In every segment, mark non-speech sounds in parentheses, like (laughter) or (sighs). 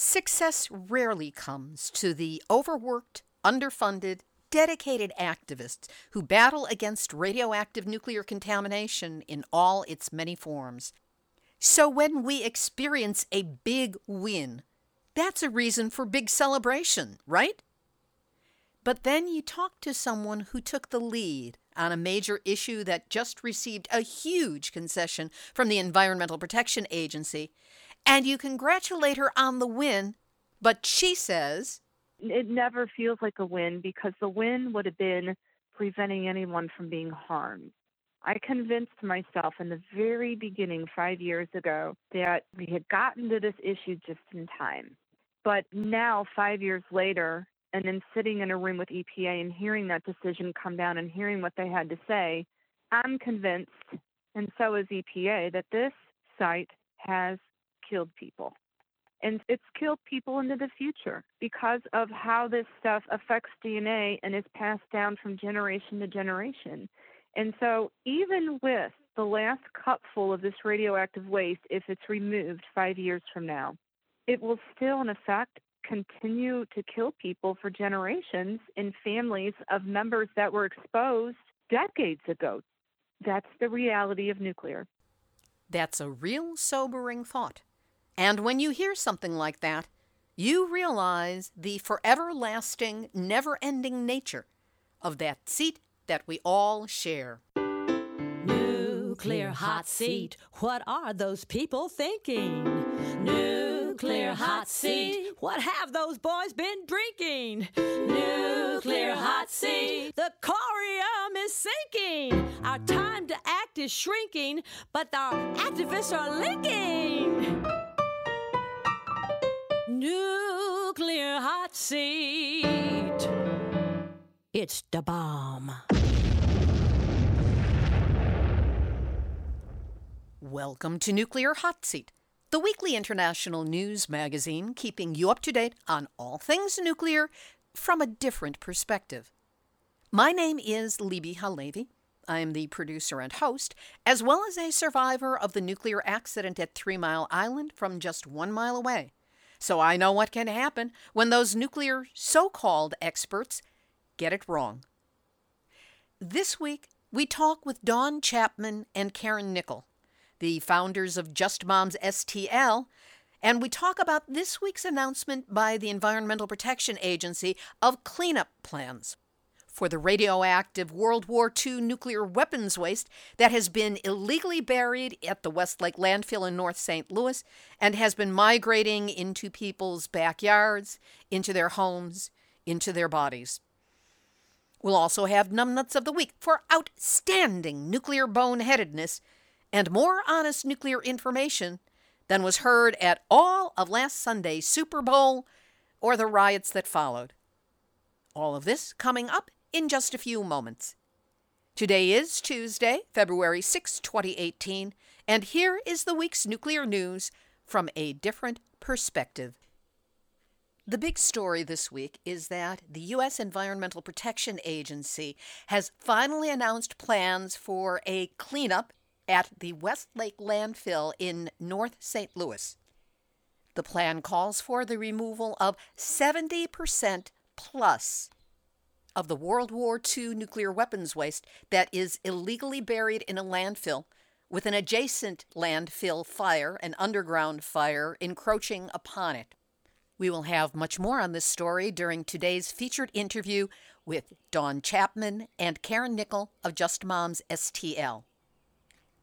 Success rarely comes to the overworked, underfunded, dedicated activists who battle against radioactive nuclear contamination in all its many forms. So when we experience a big win, that's a reason for big celebration, right? But then you talk to someone who took the lead on a major issue that just received a huge concession from the Environmental Protection Agency, and you congratulate her on the win, but she says, It never feels like a win because the win would have been preventing anyone from being harmed. I convinced myself in the very beginning, five years ago, that we had gotten to this issue just in time. But now, five years later, and then sitting in a room with EPA and hearing that decision come down and hearing what they had to say, I'm convinced, and so is EPA, that this site has killed people. And it's killed people into the future because of how this stuff affects DNA and is passed down from generation to generation. And so, even with the last cupful of this radioactive waste, if it's removed five years from now, it will still, in effect, continue to kill people for generations in families of members that were exposed decades ago. That's the reality of nuclear. That's a real sobering thought. And when you hear something like that, you realize the forever lasting, never ending nature of that seat that we all share. Nuclear hot seat. What are those people thinking? Nuclear hot seat. What have those boys been drinking? Nuclear hot seat. The corium is sinking. Our time to act is shrinking, but our activists are linking. Nuclear hot seat. It's the bomb. Welcome to Nuclear Hot Seat, the weekly international news magazine keeping you up to date on all things nuclear from a different perspective. My name is Libbe HaLevy. I am the producer and host, as well as a survivor of the nuclear accident at Three Mile Island from just one mile away. So I know what can happen when those nuclear so called experts get it wrong. This week, we talk with Dawn Chapman and Karen Nickel, the founders of Just Moms STL, and we talk about this week's announcement by the Environmental Protection Agency of cleanup plans for the radioactive World War II nuclear weapons waste that has been illegally buried at the Westlake landfill in North St. Louis and has been migrating into people's backyards, into their homes, into their bodies. We'll also have numbnuts of the week for outstanding nuclear boneheadedness and more honest nuclear information than was heard at all of last Sunday's Super Bowl or the riots that followed. All of this coming up in just a few moments. Today is Tuesday, February 6, 2018, and here is the week's nuclear news from a different perspective. The big story this week is that the U.S. Environmental Protection Agency has finally announced plans for a cleanup at the Westlake landfill in North St. Louis. The plan calls for the removal of 70% plus of the World War II nuclear weapons waste that is illegally buried in a landfill, with an adjacent landfill fire, an underground fire, encroaching upon it. We will have much more on this story during today's featured interview with Dawn Chapman and Karen Nickel of Just Moms STL.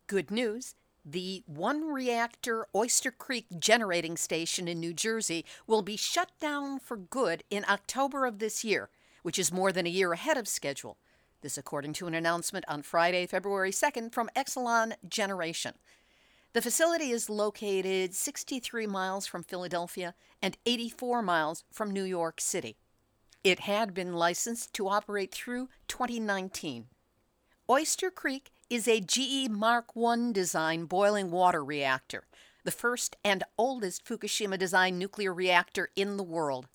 Good news the one reactor Oyster Creek generating station in New Jersey will be shut down for good in October of this year, which is more than a year ahead of schedule. This, according to an announcement on Friday, February 2nd, from Exelon Generation. The facility is located 63 miles from Philadelphia and 84 miles from New York City. It had been licensed to operate through 2019. Oyster Creek is a GE Mark I design boiling water reactor, the first and oldest Fukushima design nuclear reactor in the world.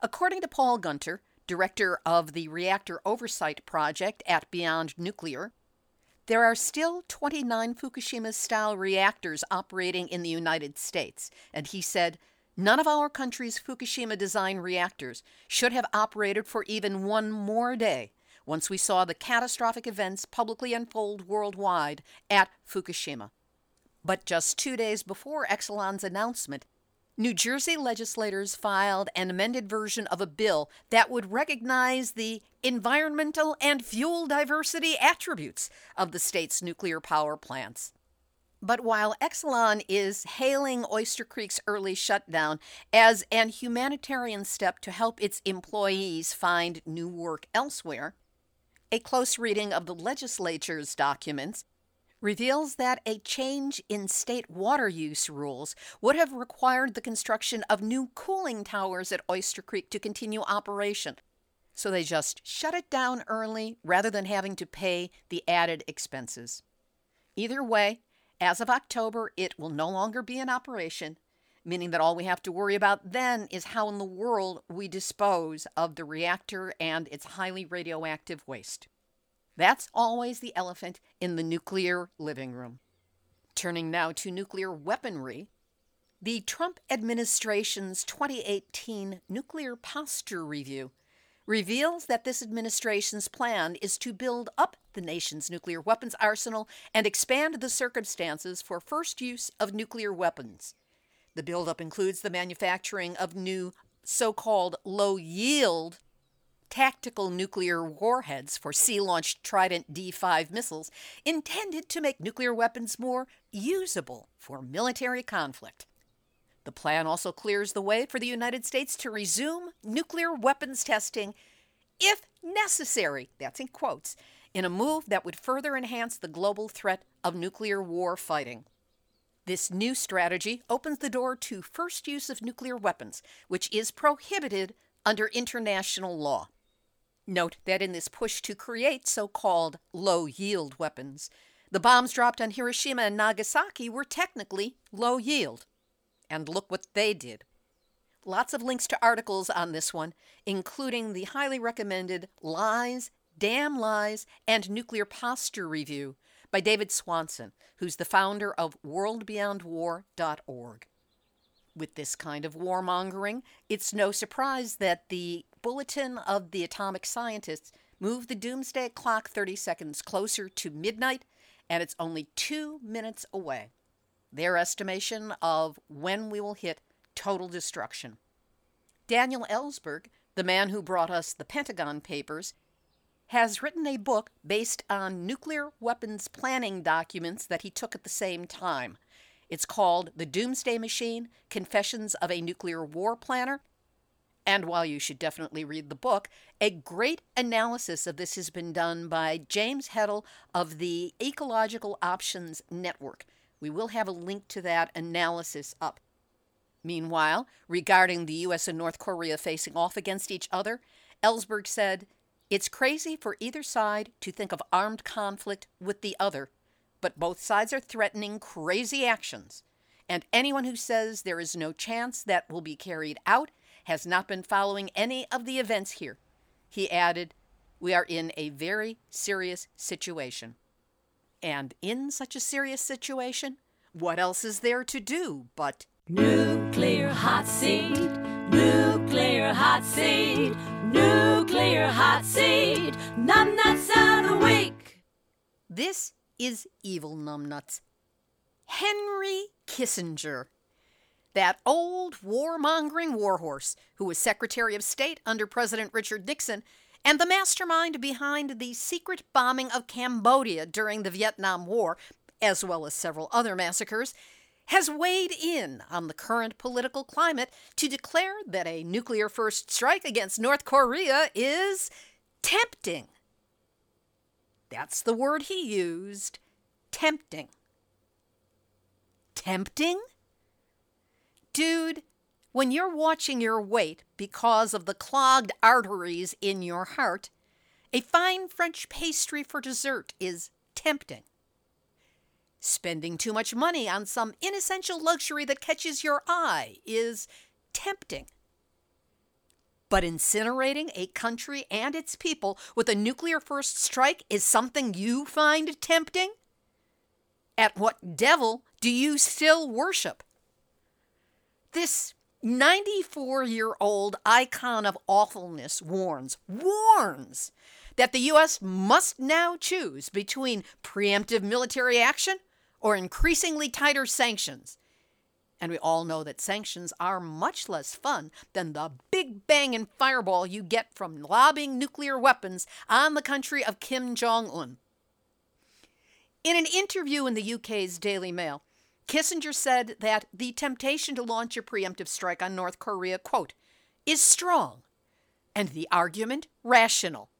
According to Paul Gunter, director of the Reactor Oversight Project at Beyond Nuclear, there are still 29 Fukushima style reactors operating in the United States, and he said, None of our country's Fukushima design reactors should have operated for even one more day once we saw the catastrophic events publicly unfold worldwide at Fukushima. But just two days before Exelon's announcement, New Jersey legislators filed an amended version of a bill that would recognize the environmental and fuel diversity attributes of the state's nuclear power plants. But while Exelon is hailing Oyster Creek's early shutdown as an humanitarian step to help its employees find new work elsewhere, a close reading of the legislature's documents reveals that a change in state water use rules would have required the construction of new cooling towers at Oyster Creek to continue operation. So they just shut it down early rather than having to pay the added expenses. Either way, as of October, it will no longer be in operation, meaning that all we have to worry about then is how in the world we dispose of the reactor and its highly radioactive waste. That's always the elephant in the nuclear living room. Turning now to nuclear weaponry, the Trump administration's 2018 Nuclear Posture Review reveals that this administration's plan is to build up the nation's nuclear weapons arsenal and expand the circumstances for first use of nuclear weapons. The buildup includes the manufacturing of new so called low yield tactical nuclear warheads for sea launched Trident D5 missiles intended to make nuclear weapons more usable for military conflict. The plan also clears the way for the United States to resume nuclear weapons testing if necessary, that's in quotes, in a move that would further enhance the global threat of nuclear war fighting. This new strategy opens the door to first use of nuclear weapons, which is prohibited under international law. Note that in this push to create so called low yield weapons, the bombs dropped on Hiroshima and Nagasaki were technically low yield. And look what they did. Lots of links to articles on this one, including the highly recommended Lies, Damn Lies, and Nuclear Posture Review by David Swanson, who's the founder of worldbeyondwar.org. With this kind of warmongering, it's no surprise that the Bulletin of the Atomic Scientists moved the doomsday clock 30 seconds closer to midnight, and it's only two minutes away their estimation of when we will hit total destruction. Daniel Ellsberg, the man who brought us the Pentagon Papers, has written a book based on nuclear weapons planning documents that he took at the same time. It's called The Doomsday Machine Confessions of a Nuclear War Planner. And while you should definitely read the book, a great analysis of this has been done by James Heddle of the Ecological Options Network. We will have a link to that analysis up. Meanwhile, regarding the U.S. and North Korea facing off against each other, Ellsberg said, It's crazy for either side to think of armed conflict with the other, but both sides are threatening crazy actions. And anyone who says there is no chance that will be carried out has not been following any of the events here. He added, We are in a very serious situation. And in such a serious situation, what else is there to do but Nuclear hot seat, nuclear hot seat, nuclear hot seat, numbnuts of the week. This is evil numbnuts. Henry Kissinger, that old warmongering warhorse who was Secretary of State under President Richard Nixon and the mastermind behind the secret bombing of Cambodia during the Vietnam War, as well as several other massacres, has weighed in on the current political climate to declare that a nuclear first strike against North Korea is tempting. That's the word he used tempting. Tempting? Dude, when you're watching your weight because of the clogged arteries in your heart, a fine French pastry for dessert is tempting. Spending too much money on some inessential luxury that catches your eye is tempting. But incinerating a country and its people with a nuclear first strike is something you find tempting? At what devil do you still worship? This 94 year old icon of awfulness warns, warns that the U.S. must now choose between preemptive military action or increasingly tighter sanctions. And we all know that sanctions are much less fun than the big bang and fireball you get from lobbing nuclear weapons on the country of Kim Jong un. In an interview in the UK's Daily Mail, Kissinger said that the temptation to launch a preemptive strike on North Korea, quote, is strong and the argument rational.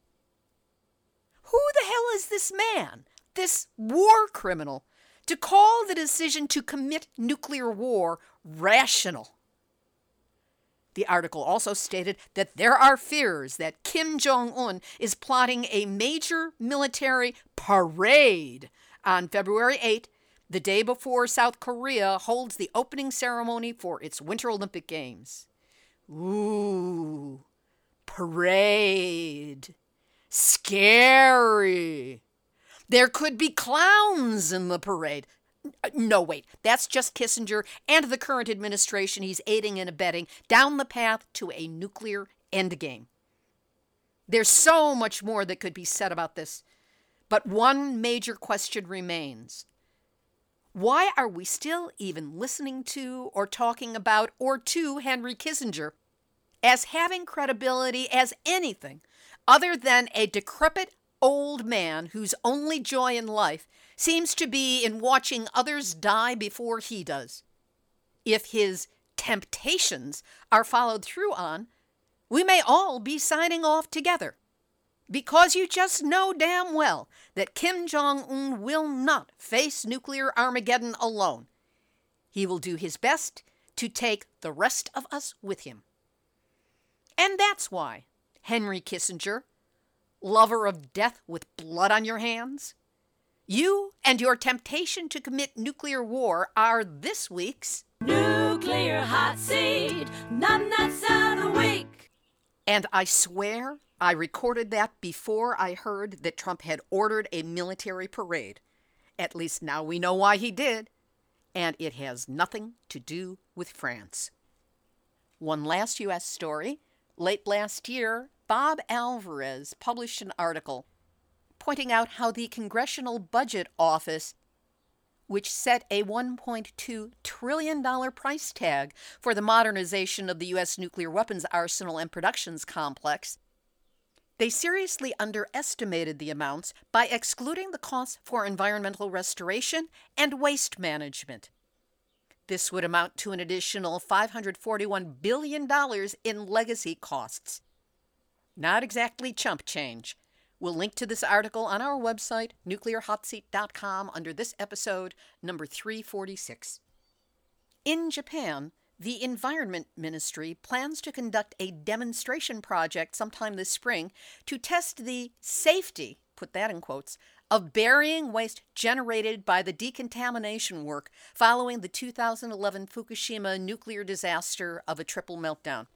Who the hell is this man, this war criminal, to call the decision to commit nuclear war rational? The article also stated that there are fears that Kim Jong un is plotting a major military parade on February 8, the day before South Korea holds the opening ceremony for its Winter Olympic Games. Ooh, parade. Scary. There could be clowns in the parade. No, wait, that's just Kissinger and the current administration he's aiding and abetting down the path to a nuclear endgame. There's so much more that could be said about this, but one major question remains. Why are we still even listening to or talking about or to Henry Kissinger as having credibility as anything other than a decrepit old man whose only joy in life seems to be in watching others die before he does. If his temptations are followed through on, we may all be signing off together. Because you just know damn well that Kim Jong un will not face nuclear Armageddon alone. He will do his best to take the rest of us with him. And that's why Henry Kissinger lover of death with blood on your hands? You and your temptation to commit nuclear war are this week's Nuclear Hot Seat, Numbnuts of the Week. And I swear I recorded that before I heard that Trump had ordered a military parade. At least now we know why he did. And it has nothing to do with France. One last U.S. story. Late last year, Bob Alvarez published an article pointing out how the Congressional Budget Office, which set a $1.2 trillion price tag for the modernization of the U.S. nuclear weapons arsenal and productions complex, they seriously underestimated the amounts by excluding the costs for environmental restoration and waste management. This would amount to an additional $541 billion in legacy costs. Not exactly chump change. We'll link to this article on our website, nuclearhotseat.com, under this episode, number 346. In Japan, the Environment Ministry plans to conduct a demonstration project sometime this spring to test the safety, put that in quotes, of burying waste generated by the decontamination work following the 2011 Fukushima nuclear disaster of a triple meltdown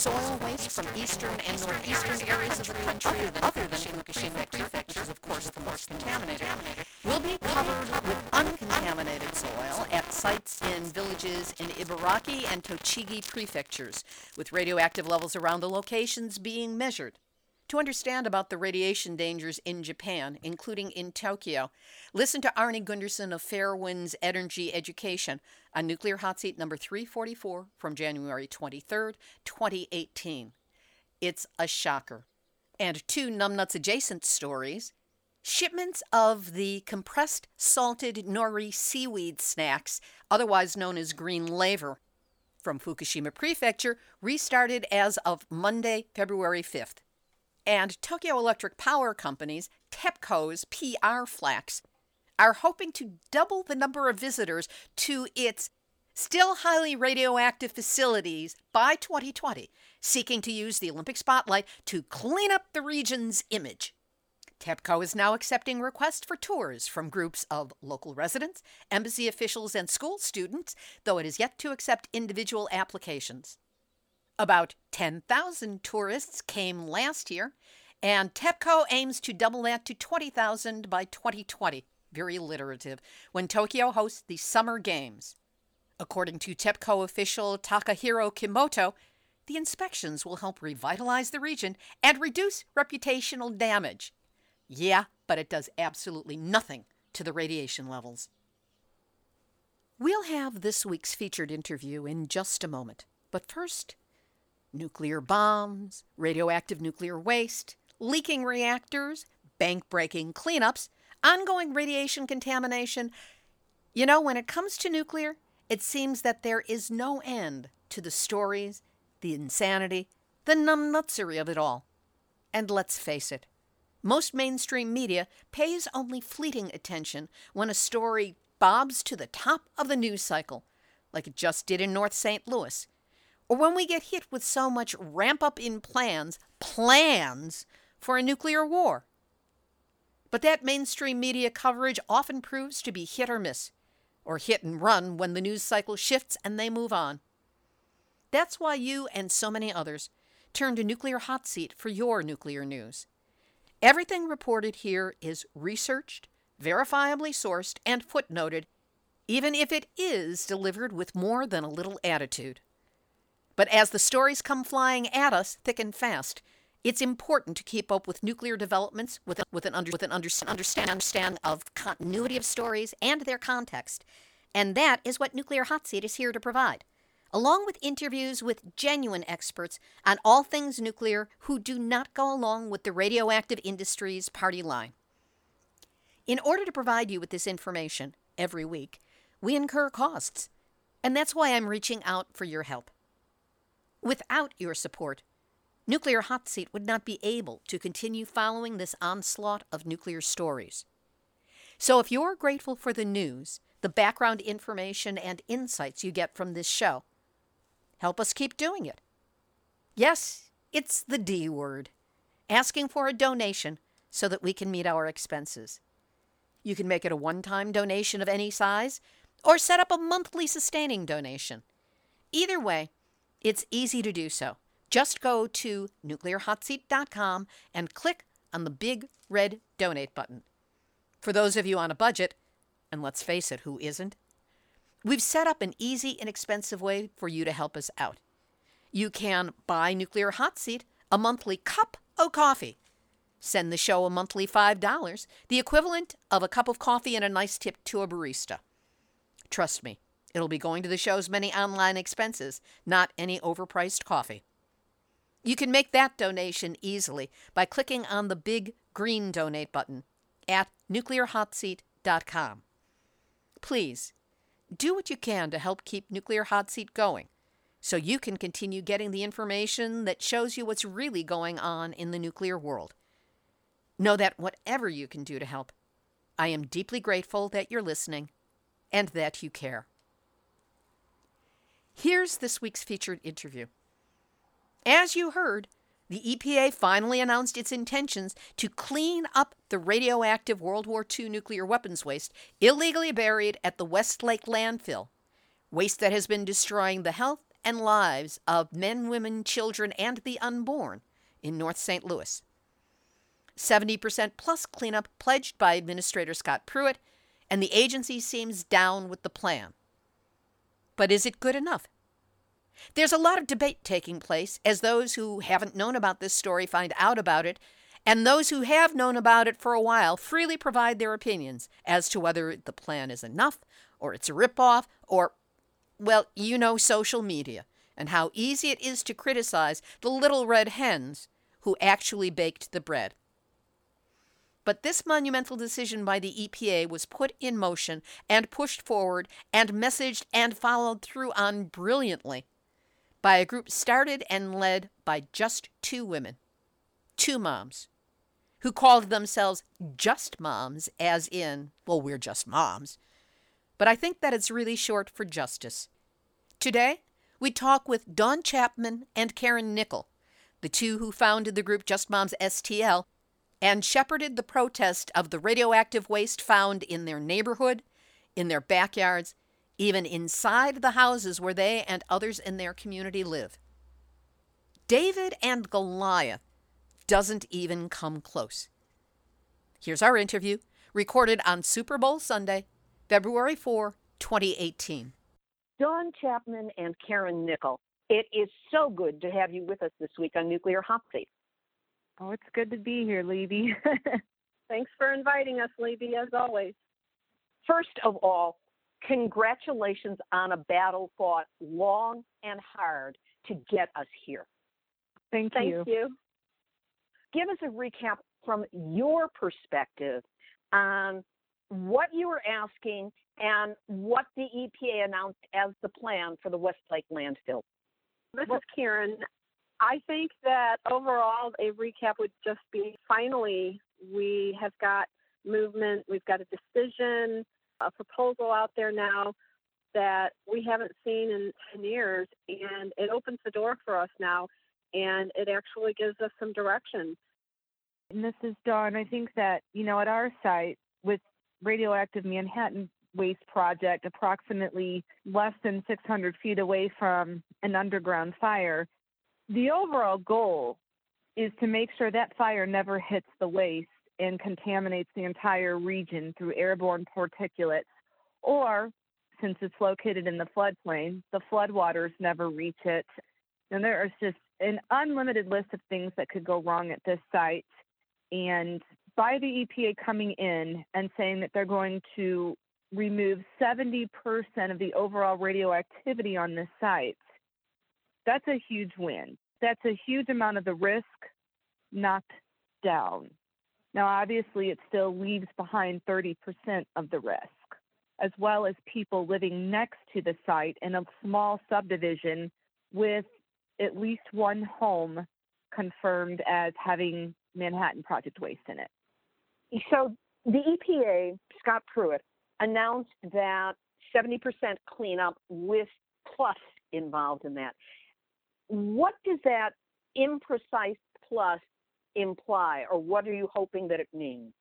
soil waste from eastern and northeastern areas of the country other than Fukushima Prefecture, of course the most contaminated, will be covered with uncontaminated soil at sites in villages in Ibaraki and Tochigi prefectures, with radioactive levels around the locations being measured. To understand about the radiation dangers in Japan, including in Tokyo, listen to Arnie Gundersen of Fairewinds Energy Education on Nuclear Hot Seat number 344 from January 23, 2018. It's a shocker. And two numbnuts adjacent stories. Shipments of the compressed salted nori seaweed snacks, otherwise known as green laver, from Fukushima Prefecture restarted as of Monday, February 5th and Tokyo Electric Power Company's TEPCO's PR flacks are hoping to double the number of visitors to its still highly radioactive facilities by 2020, seeking to use the Olympic spotlight to clean up the region's image. TEPCO is now accepting requests for tours from groups of local residents, embassy officials, and school students, though it is yet to accept individual applications. About 10,000 tourists came last year, and TEPCO aims to double that to 20,000 by 2020. Very alliterative, when Tokyo hosts the Summer Games. According to TEPCO official Takahiro Kimoto, the inspections will help revitalize the region and reduce reputational damage. Yeah, but it does absolutely nothing to the radiation levels. We'll have this week's featured interview in just a moment. But first, nuclear bombs, radioactive nuclear waste, leaking reactors, bank breaking cleanups, ongoing radiation contamination. You know, when it comes to nuclear, it seems that there is no end to the stories, the insanity, the numbnutsery of it all. And let's face it, most mainstream media pays only fleeting attention when a story bobs to the top of the news cycle, like it just did in North St. Louis, or when we get hit with so much ramp up in plans, plans for a nuclear war. But that mainstream media coverage often proves to be hit or miss, or hit and run when the news cycle shifts and they move on. That's why you and so many others turn to Nuclear Hot Seat for your nuclear news. Everything reported here is researched, verifiably sourced, and footnoted, even if it is delivered with more than a little attitude. But as the stories come flying at us thick and fast, it's important to keep up with nuclear developments with, a, with an, under, with an under, understand, understand of continuity of stories and their context. And that is what Nuclear Hot Seat is here to provide, along with interviews with genuine experts on all things nuclear who do not go along with the radioactive industry's party line. In order to provide you with this information every week, we incur costs, and that's why I'm reaching out for your help. Without your support, Nuclear Hot Seat would not be able to continue following this onslaught of nuclear stories. So if you're grateful for the news, the background information, and insights you get from this show, help us keep doing it. Yes, it's the D word asking for a donation so that we can meet our expenses. You can make it a one time donation of any size or set up a monthly sustaining donation. Either way, it's easy to do so. Just go to nuclearhotseat.com and click on the big red donate button. For those of you on a budget, and let's face it, who isn't? We've set up an easy, inexpensive way for you to help us out. You can buy Nuclear Hot Seat a monthly cup of coffee. Send the show a monthly $5, the equivalent of a cup of coffee and a nice tip to a barista. Trust me, It'll be going to the show's many online expenses, not any overpriced coffee. You can make that donation easily by clicking on the big green donate button at nuclearhotseat.com. Please, do what you can to help keep Nuclear Hot Seat going so you can continue getting the information that shows you what's really going on in the nuclear world. Know that whatever you can do to help, I am deeply grateful that you're listening and that you care. Here's this week's featured interview. As you heard, the EPA finally announced its intentions to clean up the radioactive World War II nuclear weapons waste illegally buried at the Westlake landfill, waste that has been destroying the health and lives of men, women, children, and the unborn in North St. Louis. 70% plus cleanup pledged by Administrator Scott Pruitt, and the agency seems down with the plan. But is it good enough? There's a lot of debate taking place as those who haven't known about this story find out about it, and those who have known about it for a while freely provide their opinions as to whether the plan is enough, or it's a ripoff, or, well, you know social media and how easy it is to criticize the little red hens who actually baked the bread. But this monumental decision by the EPA was put in motion and pushed forward and messaged and followed through on brilliantly by a group started and led by just two women, two moms, who called themselves just moms, as in, well, we're just moms. But I think that it's really short for justice. Today, we talk with Dawn Chapman and Karen Nickel, the two who founded the group Just Moms STL and shepherded the protest of the radioactive waste found in their neighborhood, in their backyards, even inside the houses where they and others in their community live. David and Goliath doesn't even come close. Here's our interview, recorded on Super Bowl Sunday, February 4, 2018. Dawn Chapman and Karen Nickel. It is so good to have you with us this week on Nuclear Hot Seat. Oh, it's good to be here, Levy. (laughs) Thanks for inviting us, Levy, as always. First of all, congratulations on a battle fought long and hard to get us here. Thank, you. Thank you. you. Give us a recap from your perspective on what you were asking and what the EPA announced as the plan for the Westlake landfill. This is Karen. I think that overall, a recap would just be finally, we have got movement, we've got a decision, a proposal out there now that we haven't seen in 10 years, and it opens the door for us now, and it actually gives us some direction. And this is Dawn. I think that, you know, at our site with Radioactive Manhattan Waste Project, approximately less than 600 feet away from an underground fire, the overall goal is to make sure that fire never hits the waste and contaminates the entire region through airborne particulates, or since it's located in the floodplain, the floodwaters never reach it. And there is just an unlimited list of things that could go wrong at this site. And by the EPA coming in and saying that they're going to remove 70% of the overall radioactivity on this site, that's a huge win. That's a huge amount of the risk knocked down. Now, obviously, it still leaves behind 30% of the risk, as well as people living next to the site in a small subdivision with at least one home confirmed as having Manhattan Project waste in it. So the EPA, Scott Pruitt, announced that 70% cleanup with plus involved in that. What does that imprecise plus imply, or what are you hoping that it means?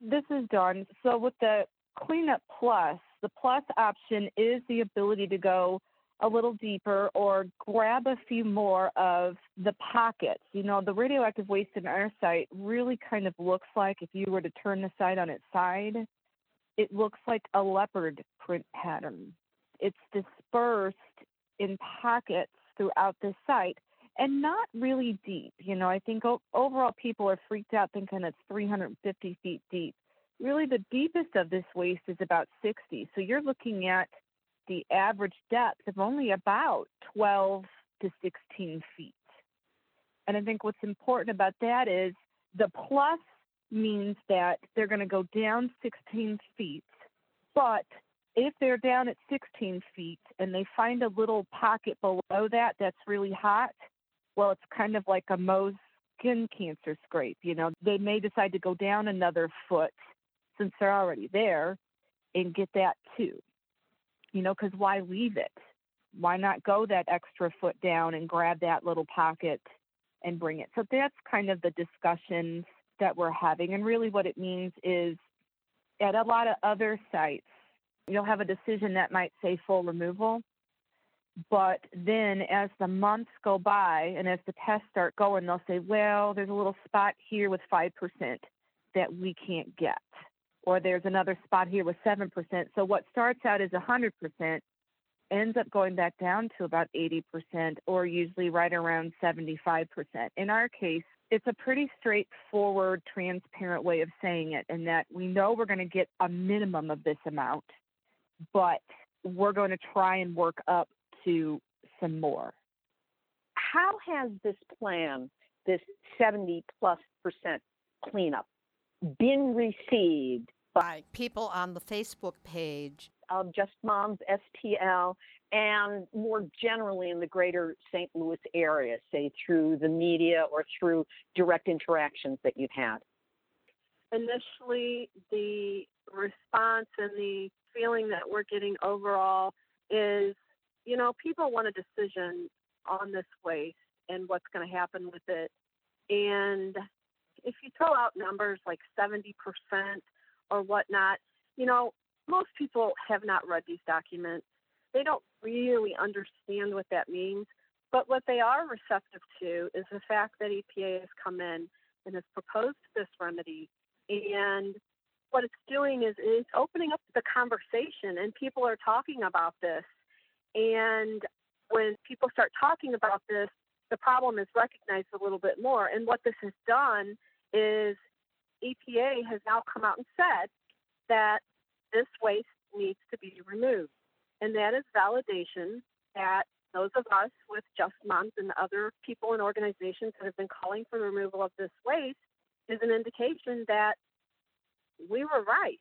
This is Dawn. So with the cleanup plus, the plus option is the ability to go a little deeper or grab a few more of the pockets. You know, the radioactive waste in our site really kind of looks like if you were to turn the site on its side, it looks like a leopard print pattern. It's dispersed in pockets throughout the site and not really deep. You know, I think o- overall people are freaked out thinking it's 350 feet deep. Really, the deepest of this waste is about 60. So you're looking at the average depth of only about 12 to 16 feet. And I think what's important about that is the plus means that they're going to go down 16 feet, but if they're down at 16 feet and they find a little pocket below that that's really hot, well, it's kind of like a Mohs skin cancer scrape. You know, they may decide to go down another foot since they're already there and get that too. You know, because why leave it? Why not go that extra foot down and grab that little pocket and bring it? So that's kind of the discussions that we're having. And really, what it means is at a lot of other sites, you'll have a decision that might say full removal. But then as the months go by and as the tests start going, they'll say, well, there's a little spot here with 5% that we can't get. Or there's another spot here with 7%. So what starts out as 100% ends up going back down to about 80% or usually right around 75%. In our case, it's a pretty straightforward, transparent way of saying it, in that we know we're going to get a minimum of this amount, but we're going to try and work up to some more. How has this plan, this 70 plus percent cleanup, been received by people on the Facebook page of Just Moms STL and more generally in the greater St. Louis area, say through the media or through direct interactions that you've had? Initially, the response and the feeling that we're getting overall is you know, people want a decision on this waste and what's going to happen with it. And if you throw out numbers like 70% or whatnot, you know, most people have not read these documents. They don't really understand what that means. But what they are receptive to is the fact that EPA has come in and has proposed this remedy. And what it's doing is it's opening up the conversation, and people are talking about this And when people start talking about this, the problem is recognized a little bit more. And what this has done is EPA has now come out and said that this waste needs to be removed. And that is validation that those of us with Just Moms and other people and organizations that have been calling for the removal of this waste is an indication that we were right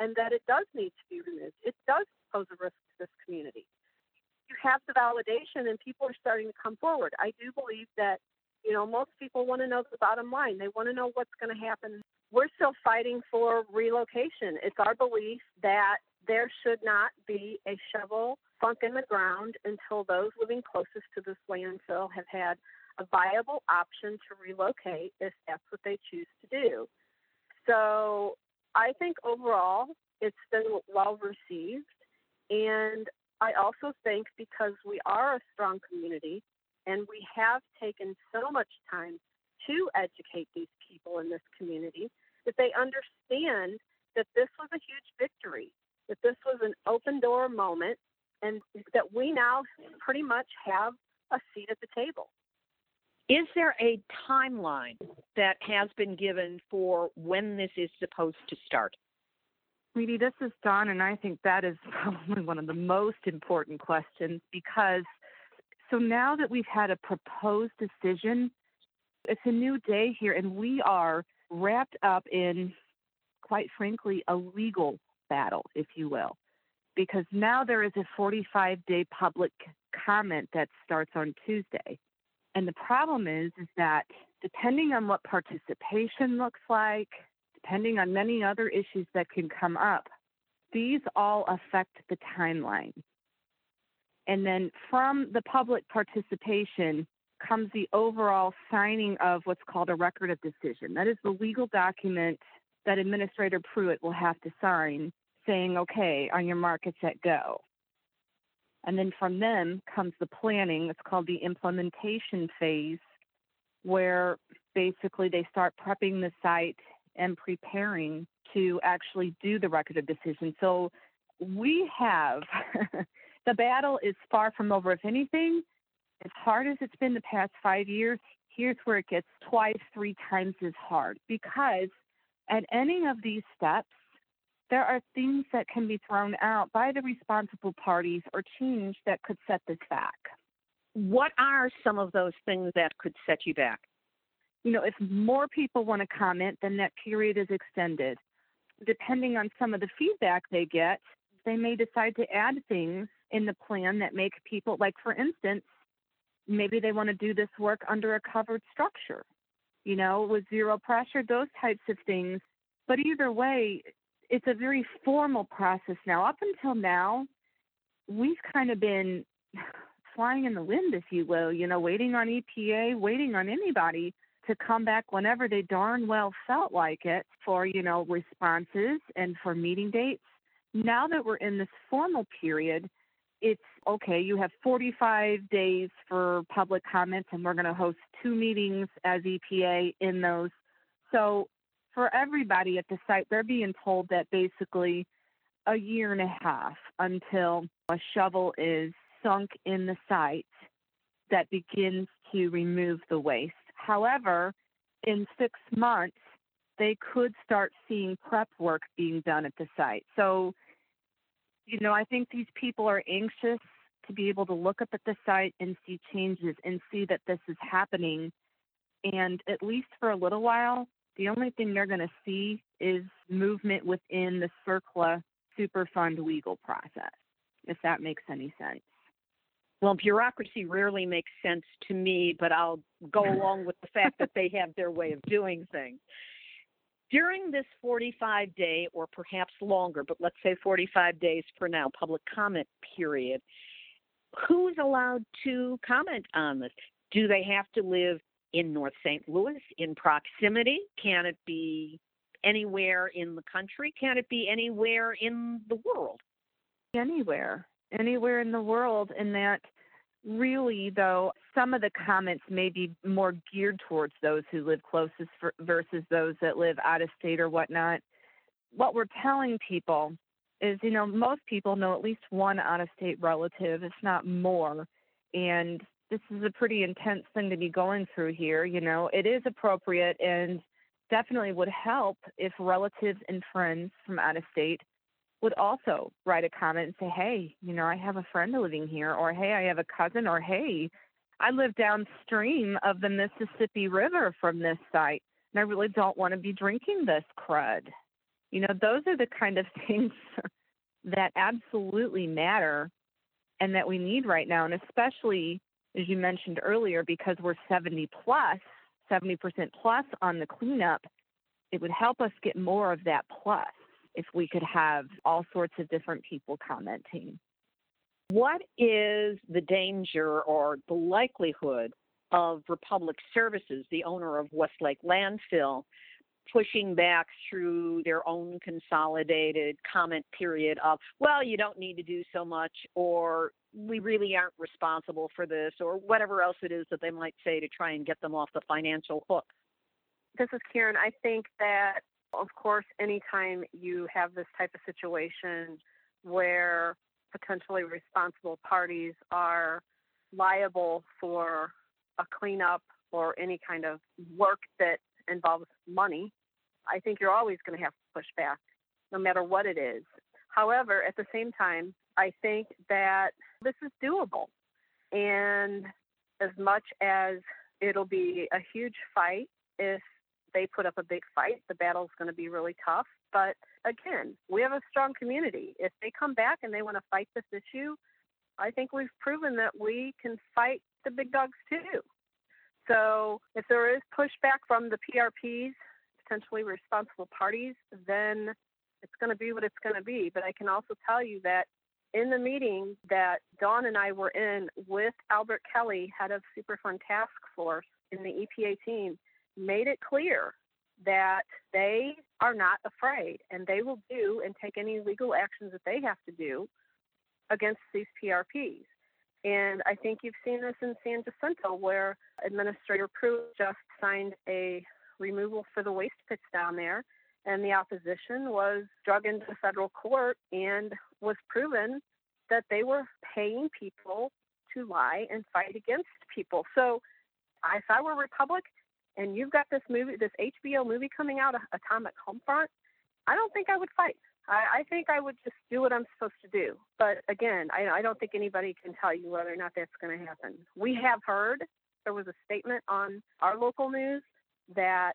and that it does need to be removed. It does pose a risk to this community. You have the validation and people are starting to come forward. I do believe that, you know, most people want to know the bottom line. They want to know what's going to happen. We're still fighting for relocation. It's our belief that there should not be a shovel sunk in the ground until those living closest to this landfill have had a viable option to relocate if that's what they choose to do. So I think overall it's been well received. And I also think because we are a strong community and we have taken so much time to educate these people in this community that they understand that this was a huge victory, that this was an open door moment, and that we now pretty much have a seat at the table. Is there a timeline that has been given for when this is supposed to start? Sweetie, this is Dawn, and I think that is (laughs) probably one of the most important questions because so now that we've had a proposed decision, it's a new day here, and we are wrapped up in, quite frankly, a legal battle, if you will, because now there is a 45 day public comment that starts on Tuesday. And the problem is, is that depending on what participation looks like, depending on many other issues that can come up, these all affect the timeline. And then from the public participation comes the overall signing of what's called a record of decision. That is the legal document that Administrator Pruitt will have to sign saying, okay, on your mark, it's set, go. And then from them comes the planning. It's called the implementation phase, where basically they start prepping the site and preparing to actually do the record of decision. So we have (laughs) the battle is far from over. If anything, as hard as it's been the past five years, here's where it gets twice, three times as hard because at any of these steps, there are things that can be thrown out by the responsible parties or change that could set this back. What are some of those things that could set you back? You know, if more people want to comment, then that period is extended. Depending on some of the feedback they get, they may decide to add things in the plan that make people, like for instance, maybe they want to do this work under a covered structure, you know, with zero pressure, those types of things. But either way, it's a very formal process now. Up until now, we've kind of been (sighs) flying in the wind, if you will, you know, waiting on EPA, waiting on anybody to come back whenever they darn well felt like it for, you know, responses and for meeting dates. Now that we're in this formal period, it's okay, you have 45 days for public comments, and we're going to host two meetings as EPA in those. So for everybody at the site, they're being told that basically a year and a half until a shovel is sunk in the site that begins to remove the waste. However, in six months, they could start seeing prep work being done at the site. So, you know, I think these people are anxious to be able to look up at the site and see changes and see that this is happening. And at least for a little while, the only thing they're going to see is movement within the CERCLA Superfund legal process, if that makes any sense. Well, bureaucracy rarely makes sense to me, but I'll go (laughs) along with the fact that they have their way of doing things. During this 45 day, or perhaps longer, but let's say 45 days for now, public comment period, who's allowed to comment on this? Do they have to live in North St. Louis in proximity? Can it be anywhere in the country? Can it be anywhere in the world? Anywhere, anywhere in the world. And that really, though, some of the comments may be more geared towards those who live closest for, versus those that live out of state or whatnot. What we're telling people is, you know, most people know at least one out of state relative, if not more. And this is a pretty intense thing to be going through here. You know, it is appropriate and definitely would help if relatives and friends from out of state would also write a comment and say, hey, you know, I have a friend living here, or hey, I have a cousin, or hey, I live downstream of the Mississippi River from this site, and I really don't want to be drinking this crud. You know, those are the kind of (laughs) things that absolutely matter and that we need right now. And especially, as you mentioned earlier, because we're 70 plus, 70% plus on the cleanup, it would help us get more of that plus if we could have all sorts of different people commenting. What is the danger or the likelihood of Republic Services, the owner of Westlake Landfill, pushing back through their own consolidated comment period of, well, you don't need to do so much, or we really aren't responsible for this, or whatever else it is that they might say to try and get them off the financial hook? This is Karen. I think that, of course, anytime you have this type of situation where potentially responsible parties are liable for a cleanup or any kind of work that involves money, I think you're always going to have to push back, no matter what it is. However, at the same time, I think that this is doable. And as much as it'll be a huge fight if they put up a big fight, the battle's going to be really tough. But again, we have a strong community. If they come back and they want to fight this issue, I think we've proven that we can fight the big dogs too. So if there is pushback from the PRPs, potentially responsible parties, then it's going to be what it's going to be. But I can also tell you that in the meeting that Dawn and I were in with Albert Kelly, head of Superfund Task Force in the EPA team, made it clear that they are not afraid and they will do and take any legal actions that they have to do against these PRPs. And I think you've seen this in San Jacinto, where Administrator Pruitt just signed a removal for the waste pits down there, and the opposition was drug into federal court and was proven that they were paying people to lie and fight against people. So if I were Republic and you've got this movie, this HBO movie coming out, Atomic Homefront, I don't think I would fight. I, I think I would just do what I'm supposed to do. But again, I, I don't think anybody can tell you whether or not that's going to happen. We have heard there was a statement on our local news that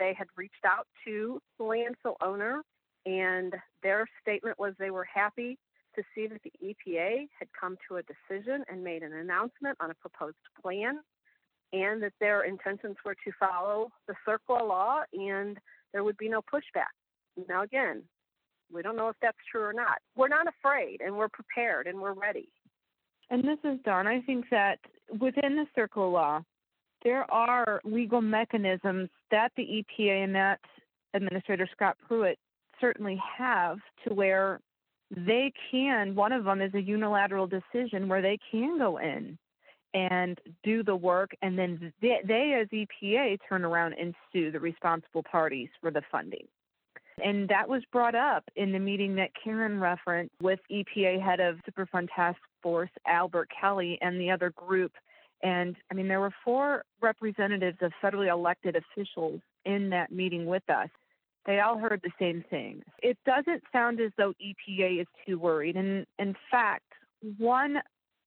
they had reached out to the landfill owner, and their statement was they were happy to see that the EPA had come to a decision and made an announcement on a proposed plan, and that their intentions were to follow the CERCLA law and there would be no pushback. Now, again, we don't know if that's true or not. We're not afraid, and we're prepared, and we're ready. And this is Dawn. I think that within the CERCLA law, there are legal mechanisms that the EPA and that Administrator Scott Pruitt certainly have to where they can, one of them is a unilateral decision where they can go in and do the work, and then they, they as EPA turn around and sue the responsible parties for the funding. And that was brought up in the meeting that Karen referenced with EPA head of Superfund Task Force, Albert Kelly, and the other group. And I mean, there were four representatives of federally elected officials in that meeting with us. They all heard the same thing. It doesn't sound as though EPA is too worried. And in fact, one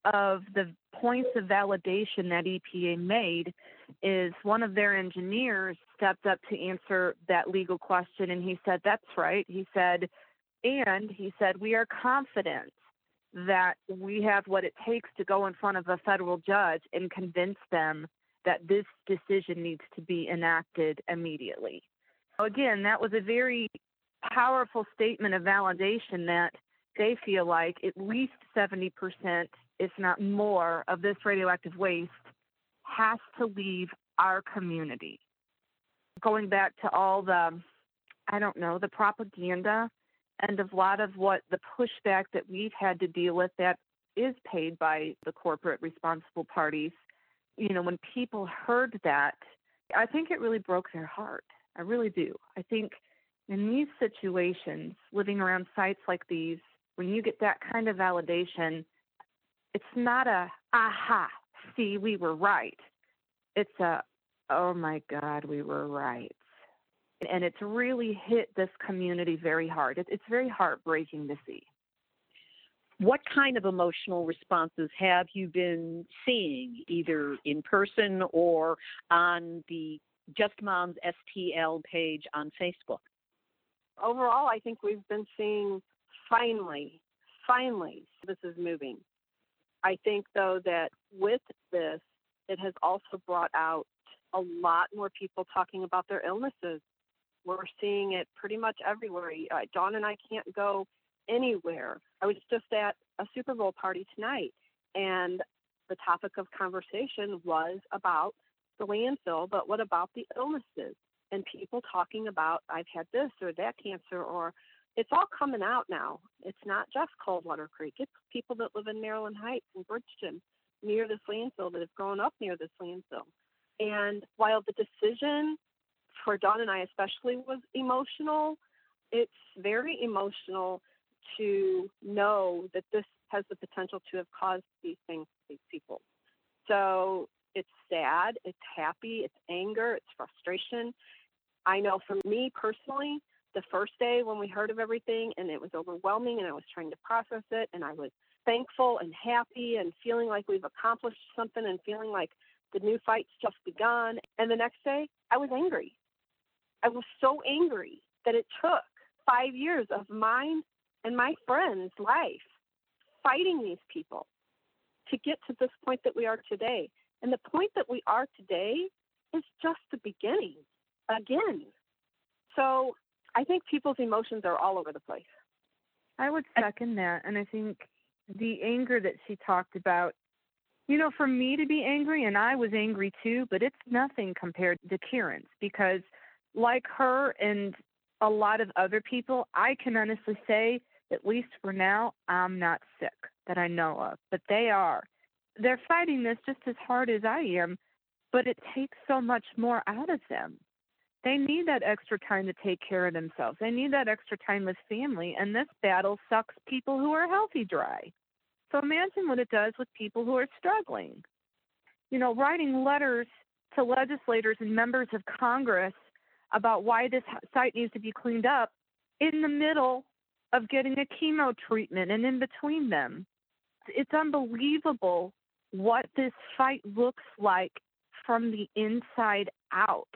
of the points of validation that EPA made is one of their engineers stepped up to answer that legal question and he said, That's right. He said, and he said, We are confident that we have what it takes to go in front of a federal judge and convince them that this decision needs to be enacted immediately. Again, that was a very powerful statement of validation that they feel like at least 70%, if not more, of this radioactive waste has to leave our community. Going back to all the, I don't know, the propaganda and a lot of what the pushback that we've had to deal with that is paid by the corporate responsible parties. You know, when people heard that, I think it really broke their heart. I really do. I think in these situations, living around sites like these, when you get that kind of validation, it's not a aha, see, we were right. It's a, oh my God, we were right. And it's really hit this community very hard. It's very heartbreaking to see. What kind of emotional responses have you been seeing, either in person or on the Just Moms STL page on Facebook? Overall, I think we've been seeing finally, finally, this is moving. I think, though, that with this, it has also brought out a lot more people talking about their illnesses. We're seeing it pretty much everywhere. Uh, Dawn and I can't go anywhere. I was just at a Super Bowl party tonight, and the topic of conversation was about the landfill, but what about the illnesses? And people talking about, I've had this or that cancer, or it's all coming out now. It's not just Coldwater Creek, it's people that live in Maryland Heights and Bridgeton near this landfill that have grown up near this landfill. And while the decision for Dawn and I especially was emotional, it's very emotional to know that this has the potential to have caused these things to these people. So it's sad, it's happy, it's anger, it's frustration. I know for me personally, the first day when we heard of everything and it was overwhelming and I was trying to process it and I was thankful and happy and feeling like we've accomplished something and feeling like the new fight's just begun. And the next day, I was angry. I was so angry that it took five years of mine and my friends' life fighting these people to get to this point that we are today. And the point that we are today is just the beginning again. So I think people's emotions are all over the place. I would second that. And I think the anger that she talked about, you know, for me to be angry, and I was angry too, but it's nothing compared to Karen's because, like her and a lot of other people, I can honestly say, at least for now, I'm not sick that I know of, but they are. They're fighting this just as hard as I am, but it takes so much more out of them they need that extra time to take care of themselves. They need that extra time with family. And this battle sucks people who are healthy dry. So imagine what it does with people who are struggling. You know, writing letters to legislators and members of Congress about why this site needs to be cleaned up in the middle of getting a chemo treatment and in between them. It's unbelievable what this fight looks like from the inside out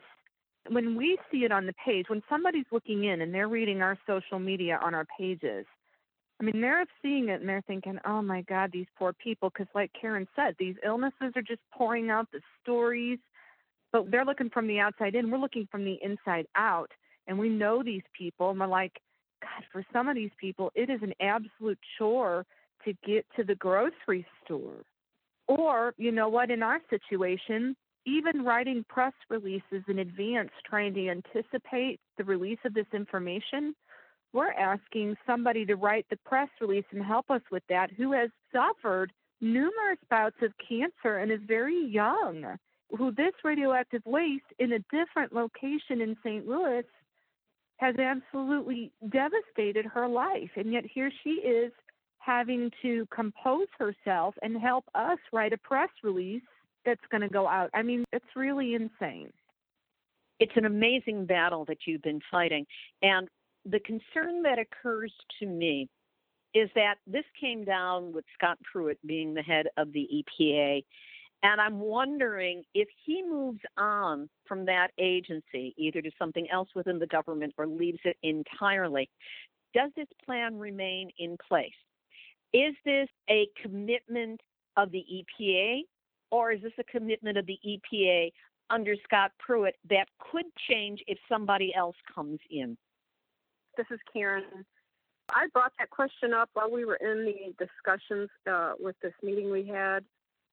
when we see it on the page, when somebody's looking in and they're reading our social media on our pages, I mean, they're seeing it and they're thinking, oh my God, these poor people. Because, like Karen said, these illnesses are just pouring out the stories, but they're looking from the outside in. We're looking from the inside out. And we know these people, and we're like, God, for some of these people, it is an absolute chore to get to the grocery store. Or, you know what, in our situation, even writing press releases in advance, trying to anticipate the release of this information, we're asking somebody to write the press release and help us with that who has suffered numerous bouts of cancer and is very young, who this radioactive waste in a different location in St. Louis has absolutely devastated her life. And yet here she is having to compose herself and help us write a press release that's going to go out. I mean, it's really insane. It's an amazing battle that you've been fighting. And the concern that occurs to me is that this came down with Scott Pruitt being the head of the EPA. And I'm wondering if he moves on from that agency, either to something else within the government or leaves it entirely, does this plan remain in place? Is this a commitment of the EPA or is this a commitment of the EPA under Scott Pruitt that could change if somebody else comes in? This is Karen. I brought that question up while we were in the discussions uh, with this meeting we had,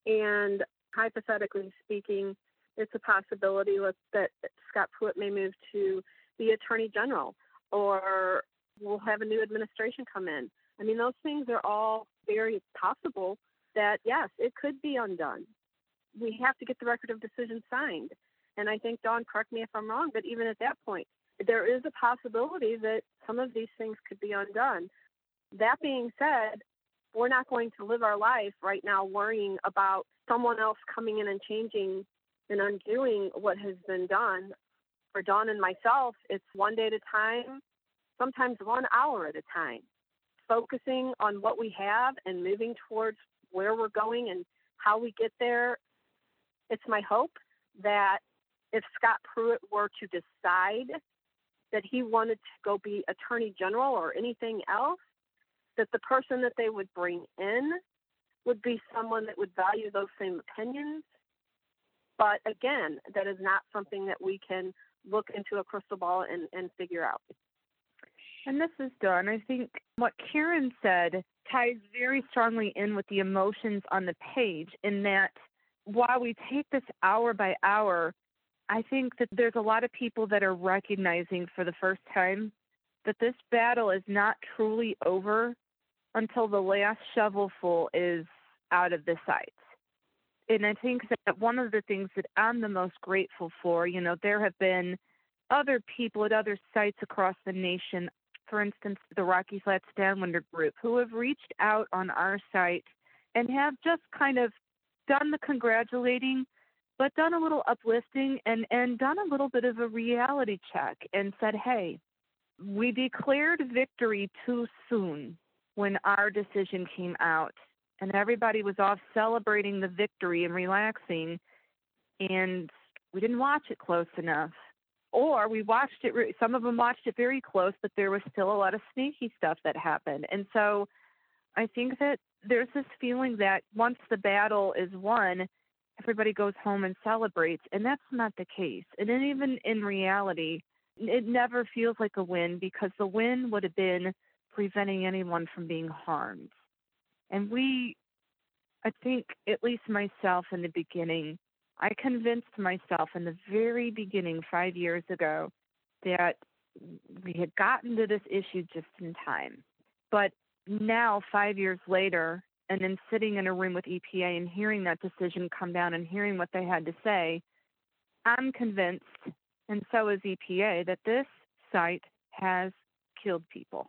and hypothetically speaking, it's a possibility that Scott Pruitt may move to the Attorney General, or we'll have a new administration come in. I mean, those things are all very possible that, yes, it could be undone we have to get the record of decision signed. And I think, Dawn, correct me if I'm wrong, but even at that point, there is a possibility that some of these things could be undone. That being said, we're not going to live our life right now worrying about someone else coming in and changing and undoing what has been done. For Dawn and myself, it's one day at a time, sometimes one hour at a time, focusing on what we have and moving towards where we're going and how we get there. It's my hope that if Scott Pruitt were to decide that he wanted to go be attorney general or anything else, that the person that they would bring in would be someone that would value those same opinions. But again, that is not something that we can look into a crystal ball and, and figure out. And this is Dawn. I think what Karen said ties very strongly in with the emotions on the page, in that while we take this hour by hour, I think that there's a lot of people that are recognizing for the first time that this battle is not truly over until the last shovelful is out of the sites. And I think that one of the things that I'm the most grateful for, you know, there have been other people at other sites across the nation, for instance, the Rocky Flats Downwinder Group, who have reached out on our site and have just kind of done the congratulating, but done a little uplifting and, and done a little bit of a reality check and said, hey, we declared victory too soon when our decision came out and everybody was off celebrating the victory and relaxing and we didn't watch it close enough. Or we watched it re- some of them watched it very close but there was still a lot of sneaky stuff that happened. And so i think that there's this feeling that once the battle is won everybody goes home and celebrates and that's not the case. And then even in reality it never feels like a win because the win would have been preventing anyone from being harmed. And we, I think, at least myself in the beginning, I convinced myself in the very beginning, five years ago, that we had gotten to this issue just in time. But now, five years later, and then sitting in a room with EPA and hearing that decision come down and hearing what they had to say, I'm convinced, and so is EPA, that this site has killed people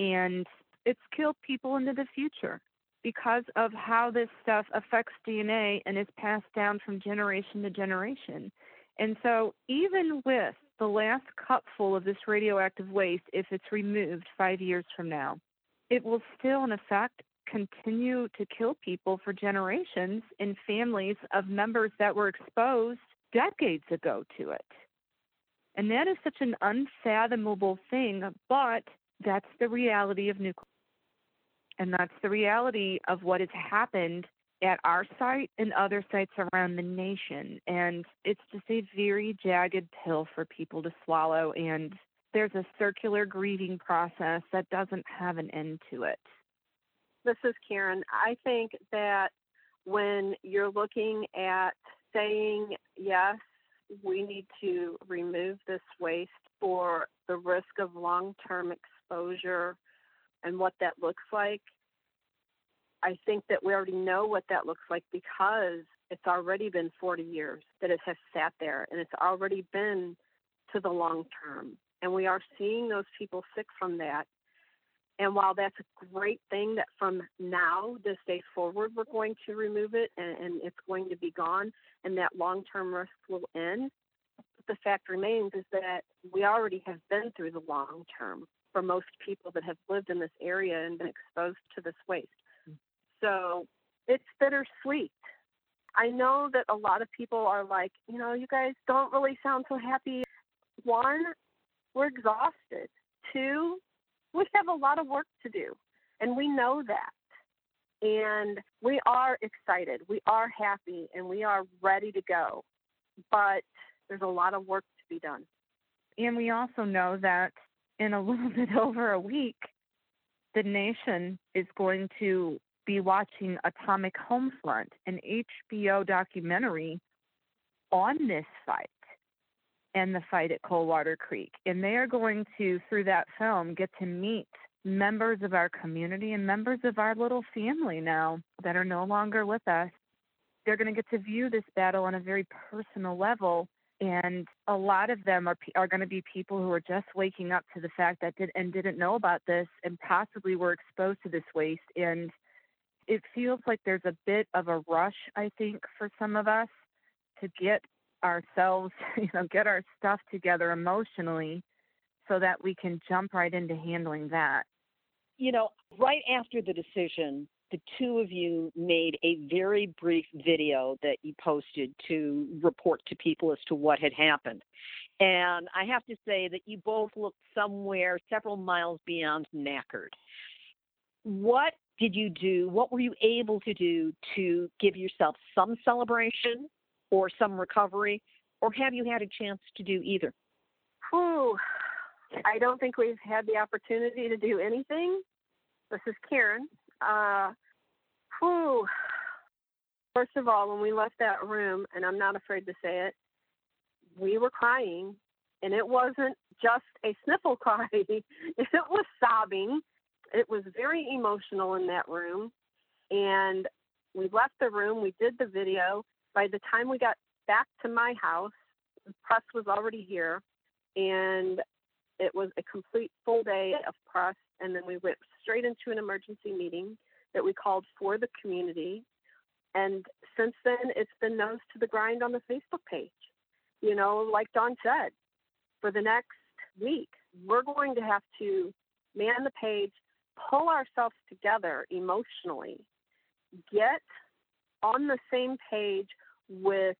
and it's killed people into the future because of how this stuff affects DNA and is passed down from generation to generation. And so, even with the last cupful of this radioactive waste, if it's removed five years from now, it will still, in effect, continue to kill people for generations in families of members that were exposed decades ago to it. And that is such an unfathomable thing, but that's the reality of nuclear. And that's the reality of what has happened at our site and other sites around the nation. And it's just a very jagged pill for people to swallow. And there's a circular grieving process that doesn't have an end to it. This is Karen. I think that when you're looking at saying, yes, we need to remove this waste for the risk of long term exposure and what that looks like. I think that we already know what that looks like because it's already been 40 years that it has sat there and it's already been to the long term. And we are seeing those people sick from that. And while that's a great thing that from now, this day forward, we're going to remove it and, and it's going to be gone and that long term risk will end, the fact remains is that we already have been through the long term for most people that have lived in this area and been exposed to this waste. Mm. So it's bittersweet. I know that a lot of people are like, you know, you guys don't really sound so happy. One, we're exhausted. Two, we have a lot of work to do, and we know that. And we are excited, we are happy, and we are ready to go. But there's a lot of work to be done. And we also know that in a little (laughs) bit over a week, the nation is going to be watching Atomic Homefront, an HBO documentary on this fight and the fight at Coldwater Creek. And they are going to, through that film, get to meet members of our community and members of our little family now that are no longer with us. They're going to get to view this battle on a very personal level and a lot of them are are going to be people who are just waking up to the fact that did and didn't know about this and possibly were exposed to this waste and it feels like there's a bit of a rush i think for some of us to get ourselves (laughs) you know get our stuff together emotionally so that we can jump right into handling that. You know right after the decision the two of you made a very brief video that you posted to report to people as to what had happened. And I have to say that you both looked somewhere several miles beyond knackered. What did you do? What were you able to do to give yourself some celebration or some recovery? Or have you had a chance to do either? Whew. I don't think we've had the opportunity to do anything. This is Karen. Uh, whew. First of all, when we left that room, and I'm not afraid to say it, we were crying, and it wasn't just a sniffle cry. (laughs) it was sobbing. It was very emotional in that room, and we left the room. We did the video. By the time we got back to my house, the press was already here, and it was a complete full day of press. And then we went straight into an emergency meeting that we called for the community. And since then, it's been nose to the grind on the Facebook page. You know, like Dawn said, for the next week, we're going to have to man the page, pull ourselves together emotionally, get on the same page with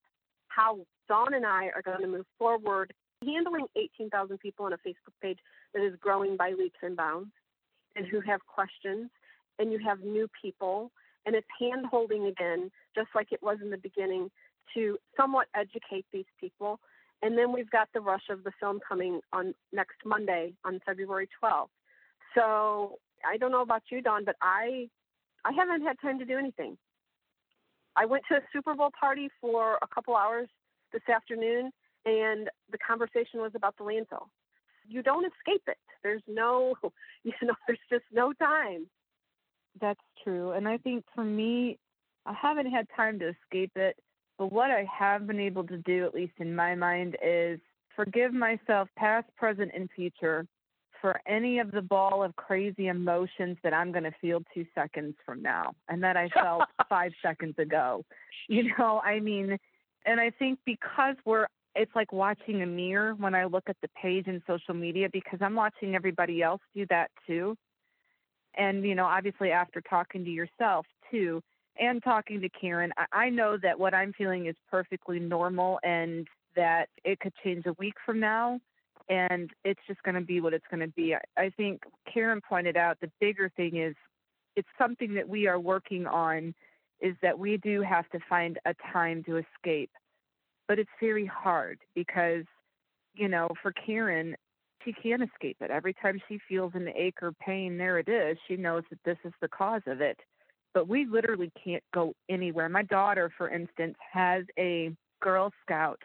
how Dawn and I are going to move forward handling 18,000 people on a Facebook page that is growing by leaps and bounds and who have questions and you have new people and it's hand holding again, just like it was in the beginning, to somewhat educate these people. And then we've got the rush of the film coming on next Monday on February 12th. So I don't know about you, Dawn, but I I haven't had time to do anything. I went to a Super Bowl party for a couple hours this afternoon, and the conversation was about the landfill. You don't escape it. There's no, (laughs) you know, there's just no time. That's true. And I think for me, I haven't had time to escape it. But what I have been able to do, at least in my mind, is forgive myself, past, present, and future, for any of the ball of crazy emotions that I'm going to feel two seconds from now and that I (laughs) felt five seconds ago. You know, I mean, and I think because we're, it's like watching a mirror when I look at the page in social media because I'm watching everybody else do that too. And you know obviously after talking to yourself too and talking to karen I, I know that what i'm feeling is perfectly normal and that it could change a week from now and it's just going to be what it's going to be. I, I think karen pointed out the bigger thing is it's something that we are working on is that we do have to find a time to escape but it's very hard because you know for karen she can't escape it. Every time she feels an ache or pain, there it is. She knows that this is the cause of it. But we literally can't go anywhere. My daughter, for instance, has a Girl Scout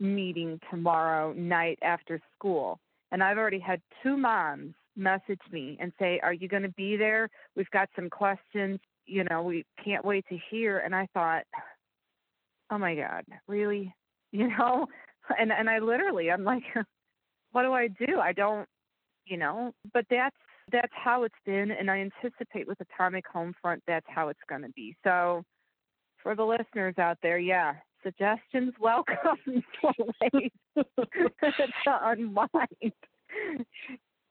meeting tomorrow night after school. And I've already had two moms message me and say, Are you going to be there? We've got some questions. You know, we can't wait to hear. And I thought, Oh my God, really? You know? (laughs) And and I literally I'm like (laughs) what do I do? I don't, you know, but that's that's how it's been, and I anticipate with Atomic Homefront that's how it's going to be. So, for the listeners out there, yeah, suggestions (laughs) welcome ways to unwind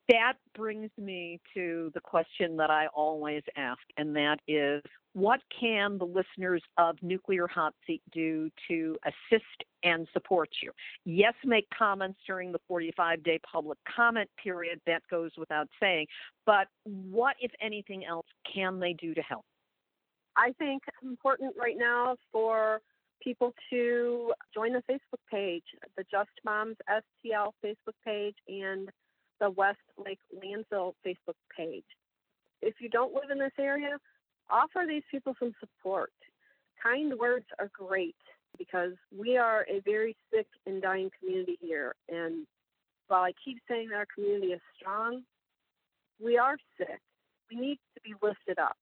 that brings me to the question that I always ask, and that is what can the listeners of Nuclear Hot Seat do to assist and support you? Yes, make comments during the 45 day public comment period, that goes without saying, but what, if anything else, can they do to help? I think it's important right now for people to join the Facebook page, the Just Moms STL Facebook page, and the West Lake Landfill Facebook page. If you don't live in this area, offer these people some support. Kind words are great because we are a very sick and dying community here. And while I keep saying that our community is strong, we are sick. We need to be lifted up.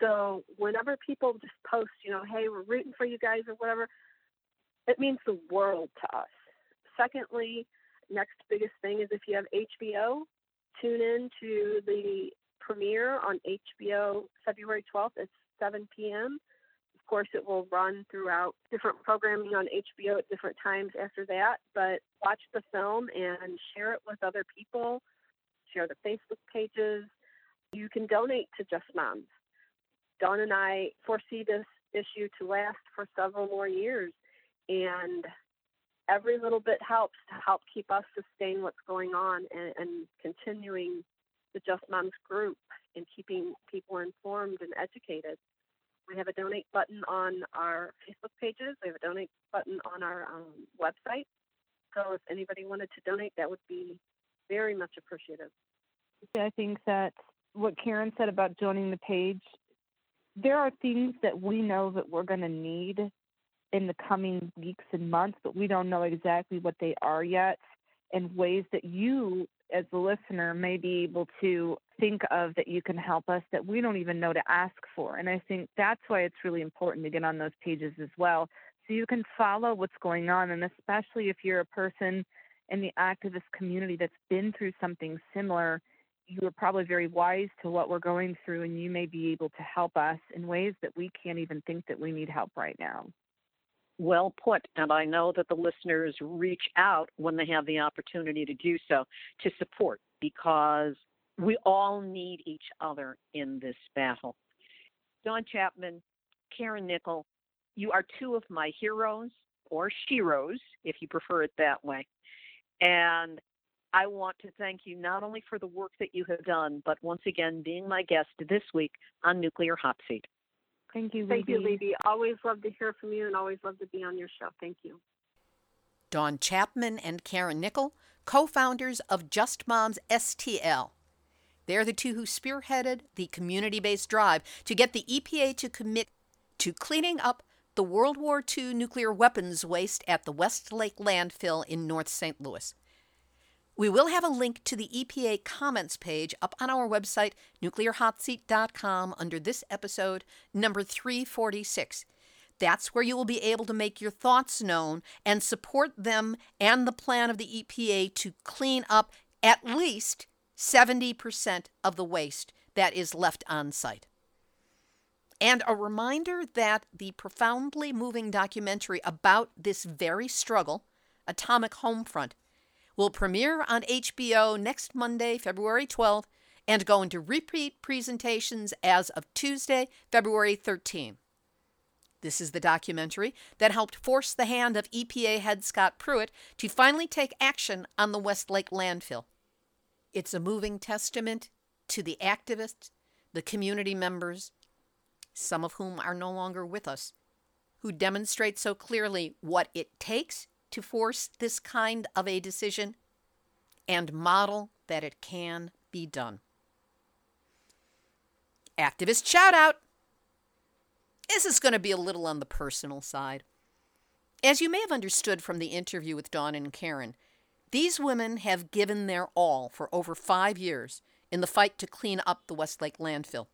So whenever people just post, you know, hey, we're rooting for you guys or whatever, it means the world to us. secondly, next biggest thing is if you have HBO, tune in to the premiere on HBO February 12th at 7 p.m. Of course, it will run throughout different programming on HBO at different times after that, but watch the film and share it with other people, share the Facebook pages. You can donate to Just Moms. Dawn and I foresee this issue to last for several more years, and every little bit helps to help keep us sustain what's going on and, and continuing the Just Moms group and keeping people informed and educated. We have a donate button on our Facebook pages. We have a donate button on our um, website. So if anybody wanted to donate, that would be very much appreciative. I think that what Karen said about joining the page, there are things that we know that we're going to need in the coming weeks and months, but we don't know exactly what they are yet, and ways that you, as the listener, may be able to think of that you can help us that we don't even know to ask for. And I think that's why it's really important to get on those pages as well, so you can follow what's going on, and especially if you're a person in the activist community that's been through something similar you are probably very wise to what we're going through, and you may be able to help us in ways that we can't even think that we need help right now. Well put. And I know that the listeners reach out when they have the opportunity to do so to support because we all need each other in this battle. Dawn Chapman, Karen Nickel, you are two of my heroes or sheroes, if you prefer it that way. And I want to thank you not only for the work that you have done, but once again being my guest this week on Nuclear Hot Seat. Thank you, Thank you, Libbe. Libbe. Always love to hear from you and always love to be on your show. Thank you. Dawn Chapman and Karen Nickel, co founders of Just Moms STL. They're the two who spearheaded the community based drive to get the EPA to commit to cleaning up the World War II nuclear weapons waste at the Westlake landfill in North St. Louis. We will have a link to the EPA comments page up on our website, nuclearhotseat.com, under this episode, number 346. That's where you will be able to make your thoughts known and support them and the plan of the EPA to clean up at least 70% of the waste that is left on site. And a reminder that the profoundly moving documentary about this very struggle, Atomic Homefront, will premiere on HBO next Monday, February 12th, and go into repeat presentations as of Tuesday, February 13th. This is the documentary that helped force the hand of EPA head Scott Pruitt to finally take action on the Westlake landfill. It's a moving testament to the activists, the community members, some of whom are no longer with us, who demonstrate so clearly what it takes to force this kind of a decision and model that it can be done. Activist shout out. This is going to be a little on the personal side. As you may have understood from the interview with Dawn and Karen, these women have given their all for over five years in the fight to clean up the Westlake landfill.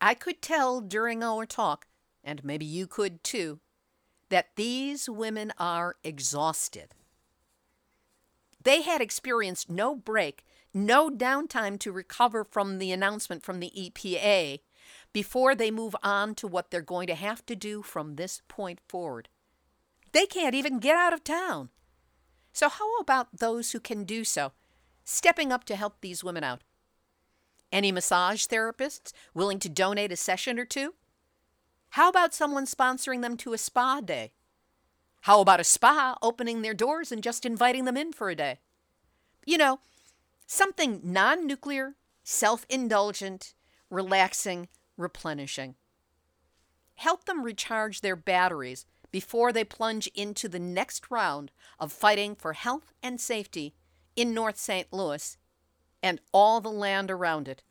I could tell during our talk, and maybe you could too, that these women are exhausted. They had experienced no break, no downtime to recover from the announcement from the EPA before they move on to what they're going to have to do from this point forward. They can't even get out of town. So, how about those who can do so, stepping up to help these women out? Any massage therapists willing to donate a session or two? How about someone sponsoring them to a spa day? How about a spa opening their doors and just inviting them in for a day? You know, something non nuclear, self indulgent, relaxing, replenishing. Help them recharge their batteries before they plunge into the next round of fighting for health and safety in North St. Louis and all the land around it.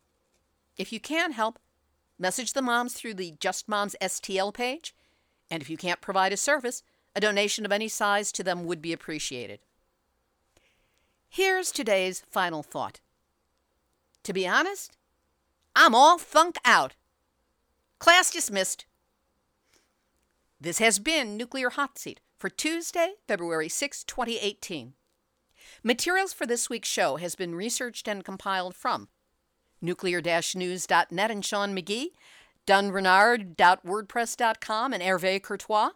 If you can help, Message the moms through the Just Moms STL page, and if you can't provide a service, a donation of any size to them would be appreciated. Here's today's final thought. To be honest, I'm all thunk out. Class dismissed. This has been Nuclear Hot Seat for Tuesday, February 6, 2018. Materials for this week's show has been researched and compiled from nuclear-news.net and Sean McGee, dunrenard.wordpress.com and Hervé Courtois,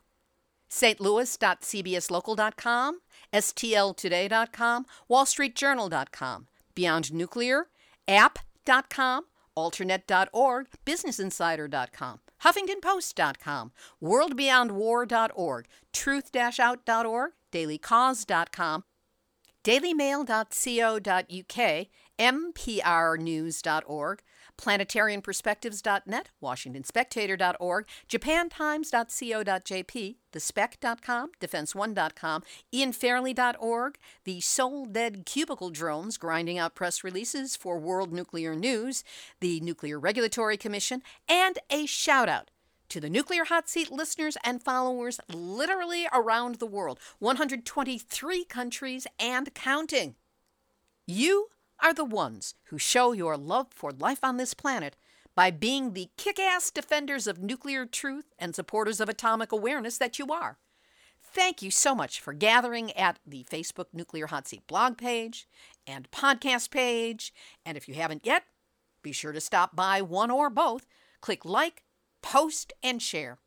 stlouis.cbslocal.com, stltoday.com, wallstreetjournal.com, Beyond Nuclear, app.com, alternet.org, businessinsider.com, huffingtonpost.com, worldbeyondwar.org, truth-out.org, dailycause.com, dailymail.co.uk, mprnews.org, planetarianperspectives.net, washingtonspectator.org, japantimes.co.jp, thespec.com, defense1.com, ianfairlie.org, the Soul Dead Cubicle Drones grinding out press releases for World Nuclear News, the Nuclear Regulatory Commission, and a shout out to the Nuclear Hot Seat listeners and followers literally around the world, 123 countries and counting. You are the ones who show your love for life on this planet by being the kick ass defenders of nuclear truth and supporters of atomic awareness that you are. Thank you so much for gathering at the Facebook Nuclear Hot Seat blog page and podcast page. And if you haven't yet, be sure to stop by one or both. Click like, post, and share.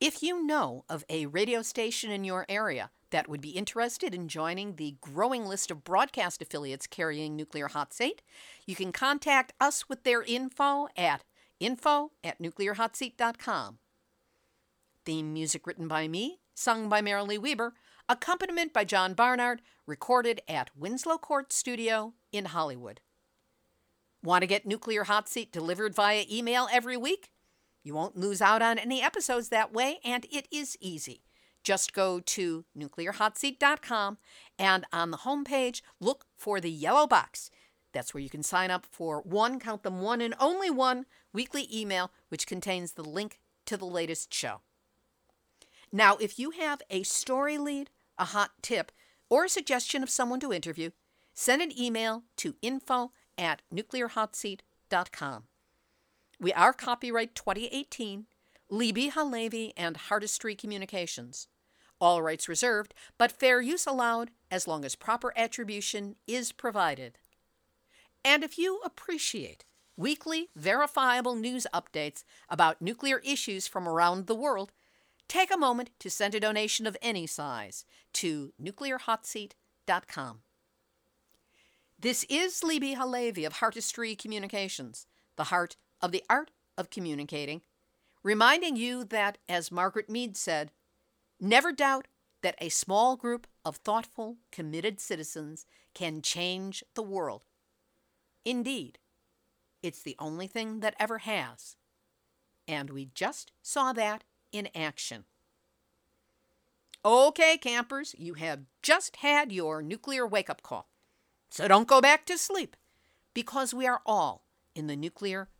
If you know of a radio station in your area that would be interested in joining the growing list of broadcast affiliates carrying Nuclear Hot Seat, you can contact us with their info at info at nuclearhotseat.com. Theme music written by me, sung by Marilee Weber, accompaniment by John Barnard, recorded at Winslow Court Studio in Hollywood. Want to get Nuclear Hot Seat delivered via email every week? You won't lose out on any episodes that way, and it is easy. Just go to nuclearhotseat.com and on the homepage, look for the yellow box. That's where you can sign up for one, count them one, and only one weekly email, which contains the link to the latest show. Now, if you have a story lead, a hot tip, or a suggestion of someone to interview, send an email to info at nuclearhotseat.com. We are copyright 2018, Libbe HaLevy and Heartistry Communications. All rights reserved, but fair use allowed as long as proper attribution is provided. And if you appreciate weekly verifiable news updates about nuclear issues from around the world, take a moment to send a donation of any size to nuclearhotseat.com. This is Libbe HaLevy of Heartistry Communications, the heart of the art of communicating, reminding you that, as Margaret Mead said, never doubt that a small group of thoughtful, committed citizens can change the world. Indeed, it's the only thing that ever has. And we just saw that in action. Okay, campers, you have just had your nuclear wake up call. So don't go back to sleep, because we are all in the nuclear